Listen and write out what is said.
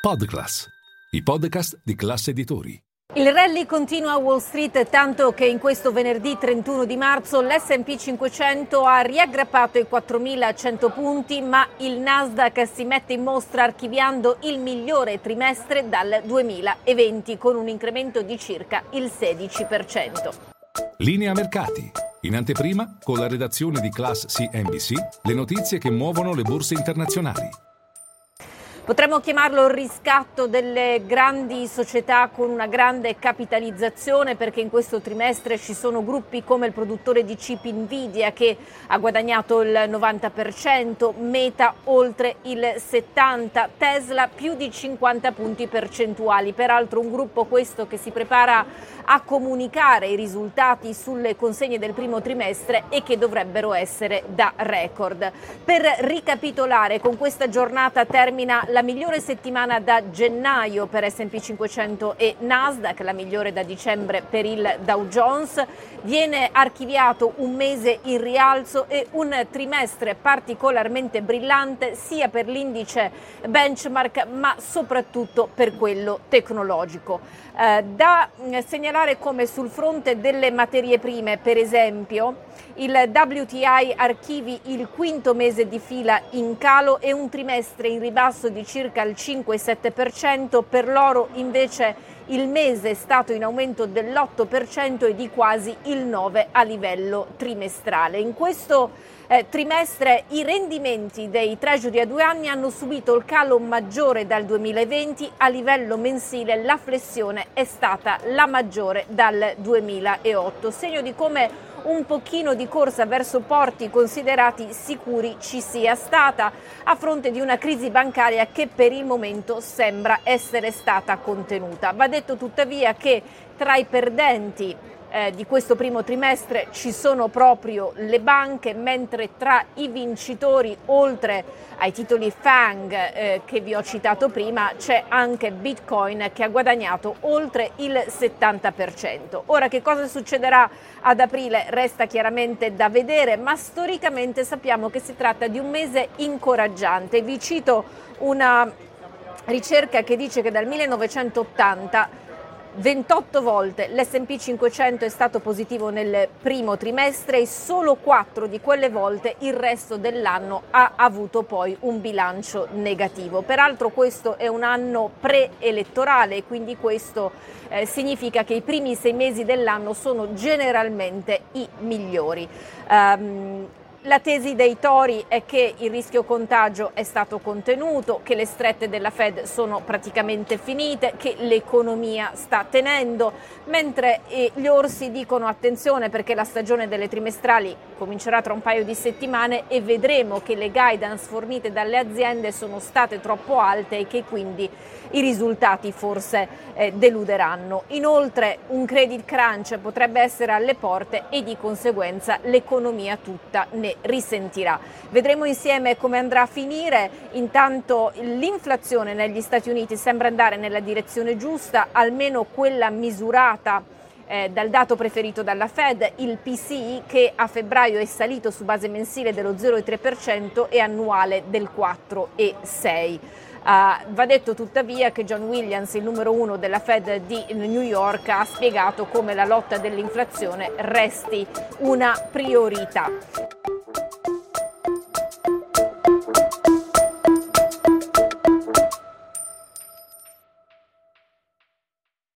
Podclass, i podcast di classe editori. Il rally continua a Wall Street tanto che in questo venerdì 31 di marzo l'SP 500 ha riaggrappato i 4.100 punti ma il Nasdaq si mette in mostra archiviando il migliore trimestre dal 2020 con un incremento di circa il 16%. Linea mercati. In anteprima, con la redazione di Class CNBC, le notizie che muovono le borse internazionali. Potremmo chiamarlo il riscatto delle grandi società con una grande capitalizzazione perché in questo trimestre ci sono gruppi come il produttore di chip Nvidia che ha guadagnato il 90%, Meta oltre il 70%, Tesla più di 50 punti percentuali. Peraltro un gruppo questo che si prepara a comunicare i risultati sulle consegne del primo trimestre e che dovrebbero essere da record. Per ricapitolare, con questa giornata termina la la migliore settimana da gennaio per SP 500 e Nasdaq, la migliore da dicembre per il Dow Jones. Viene archiviato un mese in rialzo e un trimestre particolarmente brillante sia per l'indice benchmark ma soprattutto per quello tecnologico. Eh, da segnalare come sul fronte delle materie prime, per esempio, il WTI archivi il quinto mese di fila in calo e un trimestre in ribasso di circa il 5-7%, per l'oro invece il mese è stato in aumento dell'8% e di quasi il 9% a livello trimestrale. In questo eh, trimestre i rendimenti dei treasury a due anni hanno subito il calo maggiore dal 2020, a livello mensile la flessione è stata la maggiore dal 2008, segno di come un pochino di corsa verso porti considerati sicuri ci sia stata a fronte di una crisi bancaria che per il momento sembra essere stata contenuta. Va detto tuttavia che tra i perdenti eh, di questo primo trimestre ci sono proprio le banche, mentre tra i vincitori, oltre ai titoli FANG eh, che vi ho citato prima, c'è anche Bitcoin che ha guadagnato oltre il 70%. Ora che cosa succederà ad aprile resta chiaramente da vedere, ma storicamente sappiamo che si tratta di un mese incoraggiante. Vi cito una ricerca che dice che dal 1980 28 volte l'SP 500 è stato positivo nel primo trimestre e solo 4 di quelle volte il resto dell'anno ha avuto poi un bilancio negativo. Peraltro questo è un anno preelettorale, quindi questo eh, significa che i primi sei mesi dell'anno sono generalmente i migliori. Um, la tesi dei tori è che il rischio contagio è stato contenuto, che le strette della Fed sono praticamente finite, che l'economia sta tenendo, mentre eh, gli orsi dicono attenzione perché la stagione delle trimestrali comincerà tra un paio di settimane e vedremo che le guidance fornite dalle aziende sono state troppo alte e che quindi i risultati forse eh, deluderanno. Inoltre un credit crunch potrebbe essere alle porte e di conseguenza l'economia tutta ne risentirà. Vedremo insieme come andrà a finire. Intanto l'inflazione negli Stati Uniti sembra andare nella direzione giusta, almeno quella misurata eh, dal dato preferito dalla Fed, il PCI che a febbraio è salito su base mensile dello 0,3% e annuale del 4,6%. Uh, va detto tuttavia che John Williams, il numero uno della Fed di New York, ha spiegato come la lotta dell'inflazione resti una priorità.